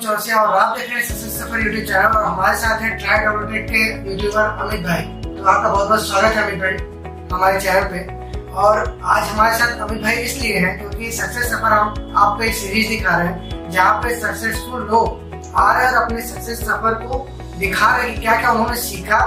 चौरसिया और आप देख रहे हमारे साथ के यूट्यूबर अमित भाई। तो आपका बहुत बहुत स्वागत है और आज हमारे साथ अमित भाई इसलिए हैं क्योंकि सक्सेस सफ़र हम आपको एक सीरीज़ दिखा रहे हैं, जहाँ पे सक्सेसफुल लोग आ रहे हैं और अपने सक्सेस सफ़र को दिखा रहे हैं क्या क्या उन्होंने सीखा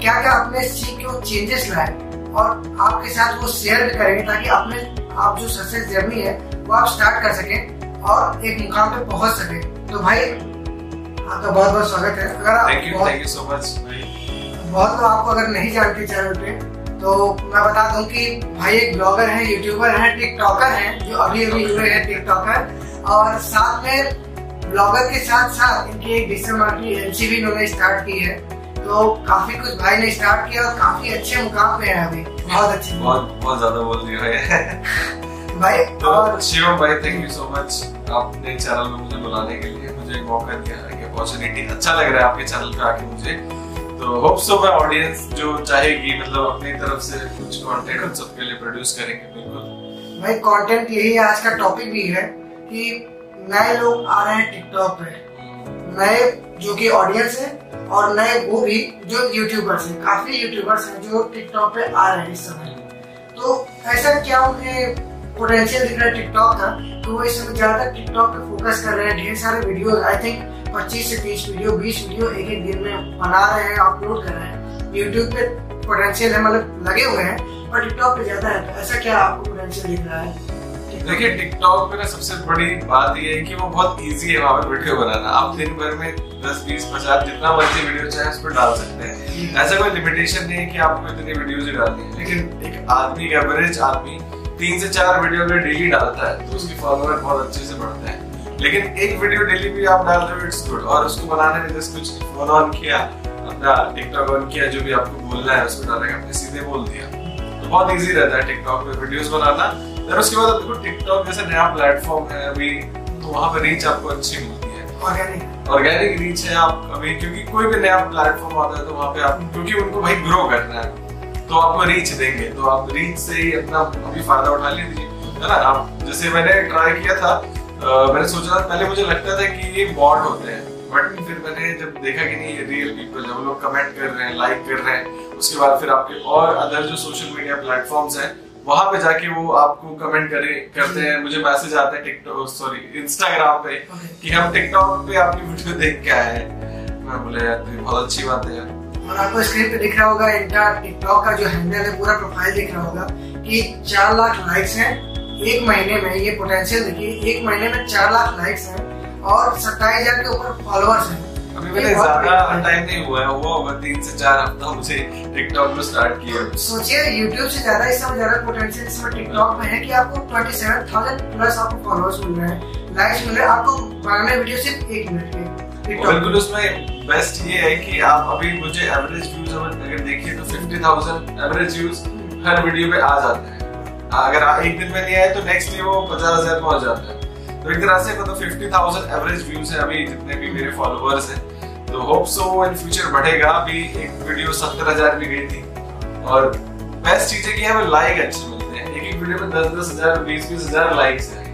क्या क्या अपने सीख के चेंजेस लाए। और आपके साथ वो शेयर भी करेंगे ताकि अपने आप जो सक्सेस जर्नी है, वो आप स्टार्ट कर सकें। और एक मुकाम पे पहुँच सके। तो भाई आपका बहुत बहुत स्वागत है। अगर आप thank you thank you so much बहुत लोग आपको अगर नहीं जानते चैनल पे तो मैं बता दूँ कि भाई एक ब्लॉगर है यूट्यूबर है टिकटॉकर है जो अभी अभी हुए हैं टिकटॉकर। और साथ में ब्लॉगर के साथ साथ इनकी एक मार्केटिंग एजेंसी भी इन्होंने स्टार्ट की है। तो काफ़ी कुछ भाई ने स्टार्ट किया और काफ़ी अच्छे मुकाम पे है अभी। बहुत अच्छे। बहुत बहुत ज़्यादा बोल दिया है। भाई तो शिवम भाई थैंक यू सो मच आपने चैनल में मुझे बुलाने के लिए मुझे मौका दिया एक अपॉर्चुनिटी अच्छा लग रहा है आपके चैनल पे आके मुझे। तो होप सो मैं ऑडियंस जो चाहेगी मतलब अपनी तरफ़ से कुछ कंटेंट उन सबके लिए प्रोड्यूस करेंगे बिल्कुल। भाई कंटेंट यही आज का टॉपिक भी है कि नए लोग आ रहे हैं टिकटॉक पे। नए जो कि ऑडियंस है और नए वो भी जो यूट्यूबर्स हैं। काफ़ी यूट्यूबर्स हैं जो टिकटॉक पे आ रहे हैं इस समय। तो ऐसा क्या उनके पोटेंशियल दिख रहा है टिकटॉक का तो वो इस समय ज़्यादा टिकटॉक पे फोकस कर रहे हैं ढेर सारे वीडियो आई थिंक 25 से 30 वीडियो 20 वीडियो एक एक दिन में बना रहे हैं अपलोड कर रहे हैं। यूट्यूब पे पोटेंशियल है मतलब लगे हुए हैं पर टिकटॉक पे ज़्यादा है। तो ऐसा क्या आपको पोटेंशियल दिख रहा है? देखिए टिकटॉक पे ना सबसे बड़ी बात ये है कि वो बहुत इजी है वहाँ पे वीडियो बनाना। आप दिन भर में 10 20 50 जितना मर्ज़ी वीडियो चाहे उस पर डाल सकते हैं। ऐसा कोई लिमिटेशन नहीं है कि आपको इतनी वीडियोज़ ही डालनी है। लेकिन एक आदमी एवरेज आदमी तीन से चार वीडियो अगर डेली डालता है तो उसके फॉलोअर बहुत अच्छे से बढ़ते हैं। लेकिन एक वीडियो डेली भी आप डाल रहे हो इट्स गुड और उसको बनाने में जैसे कुछ फॉलो ऑन किया अपना टिकटॉक ऑन किया जो भी आपको बोलना है उसको डालने का आपने सीधे बोल दिया। तो बहुत इजी रहता है टिकटॉक पे वीडियोस बनाना। फिर उसके बाद देखो टिकटॉक जैसा नया प्लेटफॉर्म है अभी तो वहाँ पे रीच आपको अच्छी मिलती है। ऑर्गेनिक रीच है आप अभी क्योंकि कोई भी नया प्लेटफॉर्म आता है तो वहाँ पे आप क्योंकि उनको भाई ग्रो करना है। तो आपको रीच देंगे। तो आप रीच से ही अपना अभी फ़ायदा उठा लीजिए। है ना? आप जैसे मैंने ट्राई किया था आ, मैंने सोचा था पहले मुझे लगता था कि ये बॉट होते हैं। बट फिर मैंने जब देखा कि नहीं रियल पीपल जब लोग कमेंट कर रहे हैं लाइक कर रहे हैं। उसके बाद फिर आपके और अदर जो सोशल मीडिया प्लेटफॉर्म्स हैं वहाँ पे जाके वो आपको कमेंट करे करते हैं। मुझे मैसेज आते हैं टिकटॉक सॉरी इंस्टाग्राम पे कि हम टिकटॉक पे आपकी वीडियो देख के आए हैं। मैं बोले यार बहुत अच्छी बात है यार। और आपको स्क्रीन पे दिख रहा होगा इनका टिकटॉक का जो हैंडल है पूरा प्रोफ़ाइल दिख रहा होगा कि चार लाख लाइक्स हैं एक महीने में ये पोटेंशियल देखिए एक महीने में चार लाख लाइक्स हैं और सत्ताईस हज़ार के ऊपर फॉलोअर्स हैं। अभी मैंने ज़्यादा टाइम नहीं हुआ है वो होगा तीन से चार हफ़्ता मुझे टिकटॉक में स्टार्ट किया सोचिए यूट्यूब से ज़्यादा इस समय ज़्यादा पोटेंशियल इसमें टिकटॉक में है कि आपको ट्वेंटी सेवन थाउज़ेंड प्लस आपको फॉलोअर्स मिल रहे हैं। लाइक्स मिल रहे हैं आपको बनाने वीडियो सिर्फ़ एक मिनट के। बिल्कुल उसमें बेस्ट ये है कि आप अभी मुझे एवरेज व्यूज़ अगर देखिए तो 50,000 एवरेज व्यूज़ हर वीडियो पे आ जाते हैं। अगर एक दिन में नहीं आए तो नेक्स्ट डे वो पचास हज़ार पहुँच जाता है। तो एक तरह से मतलब फिफ्टी थाउज़ेंड एवरेज व्यूज़ है अभी जितने भी मेरे फॉलोअर्स हैं। तो होप सो इन फ्यूचर बढ़ेगा। अभी एक वीडियो सत्तर हज़ार भी गई थी। और बेस्ट चीज़ है कि हमें लाइक अच्छे मिलते हैं। एक एक वीडियो में दस दस हज़ार बीस बीस हज़ार लाइक्स है।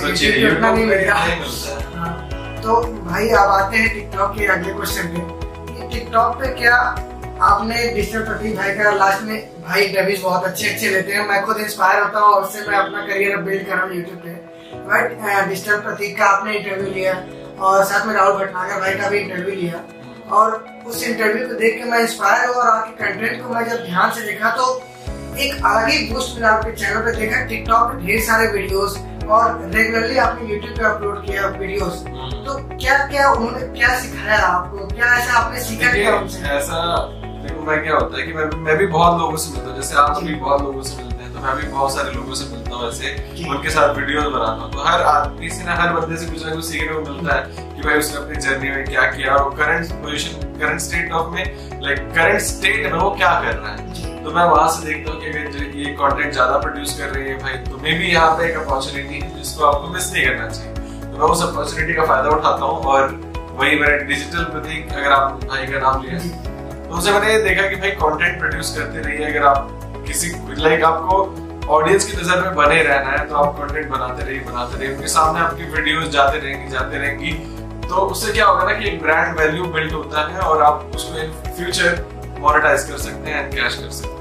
सोचिए यूट्यूब पे मिलता। है। तो भाई आप आते हैं टिकटॉक के अगले क्वेश्चन पे। टिकटॉक पे क्या आपने डिजिटल प्रतीक भाई का लास्ट में, भाई इंटरव्यूज़ बहुत अच्छे अच्छे लेते हैं। मैं खुद इंस्पायर होता हूँ उससे मैं अपना करियर बिल्ड कर रहा हूँ यूट्यूब पे। बट डिजिटल प्रतीक का आपने इंटरव्यू लिया और साथ में राहुल भटनागर भाई का भी इंटरव्यू लिया। और उस इंटरव्यू को देख के मैं इंस्पायर हुआ और आपके कंटेंट को मैं जब ध्यान से देखा तो एक अलग ही बूस्ट मिला आपके चैनल पे देखा टिकटॉक पे ढेर सारे वीडियोस और रेगुलरली आपने यूट्यूब पे अपलोड किया वीडियोस तो क्या क्या उन्होंने क्या सिखाया आपको? क्या ऐसा आपने सीखा क्या उनसे? ऐसा देखो मैं क्या होता है कि मैं मैं भी बहुत लोगों से मिलता हूँ। जैसे आप भी बहुत लोगों से मिलते हैं तो मैं भी बहुत सारे लोगों से मिलता हूँ ऐसे उनके साथ वीडियो बनाता हूँ। तो हर आदमी से ना हर बंदे से कुछ ना कुछ सीखने को मिलता है कि भाई उसने अपनी जर्नी में क्या किया और current position current state of में लाइक करंट स्टेट में वो क्या कर रहा है। तो मैं वहाँ से देखता हूँ कि अगर ये कंटेंट ज़्यादा प्रोड्यूस कर रही है भाई तुम्हें भी यहाँ पे एक अपॉर्चुनिटी है जिसको आपको मिस नहीं करना चाहिए। तो मैं उस अपॉर्चुनिटी का फ़ायदा उठाता हूँ और वही मैंने डिजिटल प्रतीक अगर आप भाई का नाम लिया तो उसे मैंने देखा कि भाई कंटेंट प्रोड्यूस करते रहिए, अगर आप किसी लाइक आपको ऑडियंस की नज़र में बने रहना है तो आप कंटेंट बनाते रहिए बनाते रहिए। उनके सामने आपकी वीडियोस जाते रहेंगी जाते रहेंगी। तो उससे क्या होगा ना कि एक ब्रांड वैल्यू बिल्ड होता है और आप उसको इन फ्यूचर मोनेटाइज कर सकते हैं एंड कैश कर सकते हैं।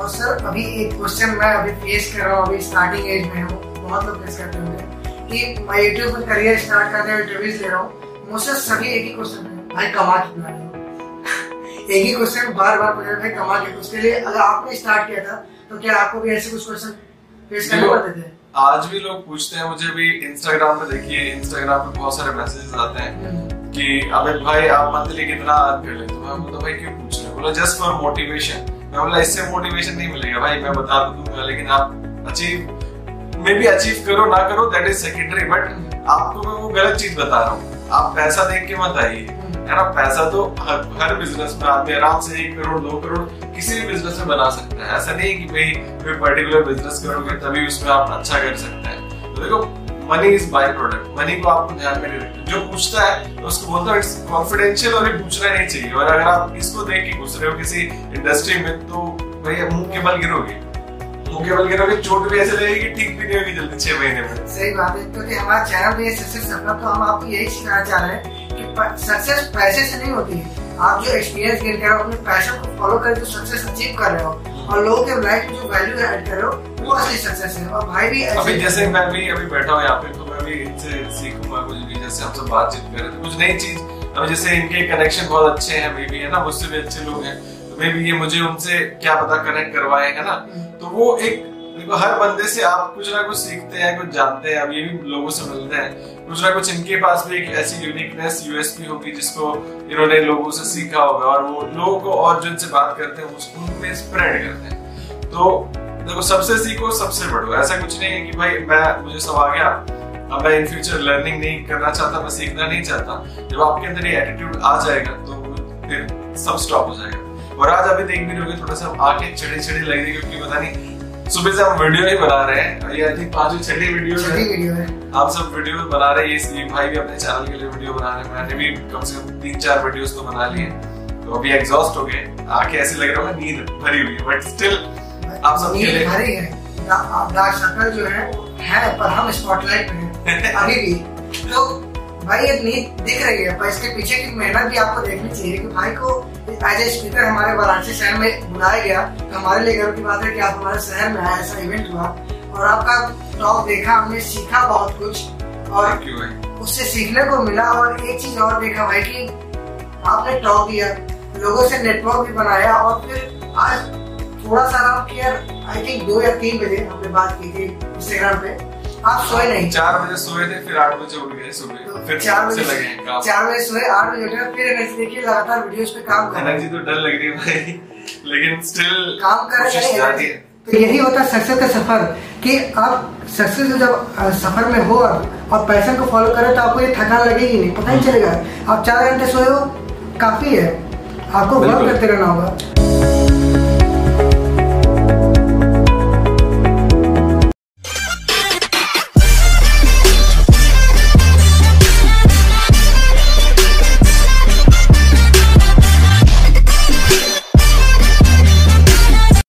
और सर अभी एक क्वेश्चन मैं अभी फेस कर रहा हूँ अभी स्टार्टिंग एज में हूँ बहुत लोग फेस करते होंगे कि मैं यूट्यूब पर करियर स्टार्ट करते हुए इंटरव्यूज़ ले रहा हूँ। मुझसे सभी एक ही क्वेश्चन है भाई कमा कितना रहे हो? एक ही क्वेश्चन बार बार पूछ भाई कमा के उसके लिए अगर आपने स्टार्ट किया था तो क्या आपको भी ऐसे कुछ क्वेश्चन फेस करने पड़ते थे? आज भी लोग पूछते हैं मुझे भी इंस्टाग्राम पे देखिए इंस्टाग्राम पे बहुत सारे मैसेजेस आते हैं हम्म। कि अबे भाई आप मंथली कितना अर्न कर लेते हो? मैं बोलता भाई क्यों पूछ रहे बोला जस्ट फॉर मोटिवेशन मैं बोला इससे मोटिवेशन नहीं मिलेगा भाई, मैं बता तो दूँगा, लेकिन आप अचीव मे बी अचीव करो, ना करो दैट इज़ सेकेंडरी बट आपको मैं वो गलत चीज़ बता रहा हूँ। आप पैसा देख के मत आइए, है ना? पैसा तो हर हर बिज़नेस में आदमी आराम से एक करोड़, दो करोड़ किसी भी बिज़नेस में बना सकता है। ऐसा नहीं कि भाई, कोई पर्टिकुलर बिज़नेस करोगे, तभी उसमें आप अच्छा कर सकते हैं। तो देखो money is by product money को आपको ध्यान में नहीं रखना जो पूछता है तो उसको बोलता है कॉन्फिडेंशियल और ये पूछना नहीं चाहिए। और अगर आप इसको देख के घुस रहे हो किसी इंडस्ट्री में तो भाई मुँह के बल गिरोगे। मुँह बल गिरोगे, चोट भी ऐसे लगेगी ठीक भी नहीं होगी जल्दी, छह महीने में। सही बात है, क्योंकि तो हमारा चैनल में सक्सेस सफ़र तो हम आपको यही सिखाना चाह रहे हैं कि सक्सेस पैसे से नहीं होती है। आप जो एक्सपीरियंस गेन कर रहे हो, अपने पैशन को फॉलो करके सक्सेस अचीव कर रहे हो। और लोगों के लाइफ में जो वैल्यू ऐड कर रहे हो वो असली सक्सेस है। और भाई भी अभी जैसे मैं भी अभी बैठा हूँ यहाँ पे तो मैं भी इनसे सीखूँगा कुछ भी जैसे हम सब बातचीत कर रहे थे कुछ नई चीज़। अब जैसे इनके कनेक्शन बहुत अच्छे हैं मे भी है ना? मुझसे भी अच्छे लोग हैं। तो मे भी ये मुझे उनसे क्या पता कनेक्ट करवाए है ना? तो वो एक देखो, हर बंदे से आप कुछ ना कुछ सीखते हैं, कुछ जानते हैं, अब ये भी लोगों से मिलते हैं। कुछ ना कुछ इनके पास भी एक ऐसी यूनिकनेस यूएसपी होगी जिसको इन्होंने लोगों से सीखा होगा और वो लोगों को और जिनसे बात करते हैं, उसको उनमें स्प्रेड करते हैं। तो देखो, सबसे सीखो, सबसे बढ़ो। ऐसा कुछ नहीं है कि भाई, मैं, मुझे सब आ गया। अब मैं इन फ्यूचर लर्निंग नहीं करना चाहता, मैं सीखना नहीं चाहता। जब आपके अंदर ये एटीट्यूड आ जाएगा तो फिर सब स्टॉप हो जाएगा। और आज अभी देख भी रहोगे थोड़ा सा आके चढ़ी चढ़ी लग रही क्योंकि पता नहीं सुबह से हम वीडियो ही बना रहे हैं। ये आई थिंक पांचवी छठी वीडियो है। आप सब वीडियो बना रहे हैं। ये भाई भी अपने चैनल के लिए वीडियो बना रहे हैं। मैंने भी कम से कम तीन चार वीडियोस तो बना लिए तो अभी एग्जॉस्ट हो गए। आके ऐसे लग रहा है नींद भरी हुई है। बट स्टिल आप सब लिए भरी है। डार्क सर्कल जो है है पर हम स्पॉटलाइट में अभी भी। तो भाई ये नींद दिख रही है पर इसके पीछे की मेहनत भी आपको देखनी चाहिए कि भाई को एज ए स्पीकर हमारे वाराणसी शहर में बुलाया गया। तो हमारे लिए गर्व की बात है कि आप हमारे शहर में आए ऐसा इवेंट हुआ। और आपका टॉक देखा हमने सीखा बहुत कुछ। और उससे सीखने को मिला और एक चीज़ और देखा भाई कि आपने टॉक दिया लोगों से नेटवर्क भी बनाया और फिर आज थोड़ा सा आराम किया आई थिंक दो या तीन बजे हमने बात की थी इंस्टाग्राम पे। आप सोए नहीं। चार बजे सोए थे फिर आठ बजे उठ गए सुबह। फिर चार बजे चार बजे सोए आठ बजे उठे फिर एनर्जी देखिए लगातार वीडियोस पे काम कर एनर्जी तो डर लग रही है भाई। लेकिन स्टिल काम कर रहे हैं। तो यही होता है सक्सेस का सफ़र कि आप सक्सेस जब सफ़र में हो और पैशन को फॉलो करें तो आपको ये थकान लगेगी नहीं पता नहीं चलेगा। आप चार घंटे सोए हो काफ़ी है। आपको वर्क करते रहना होगा।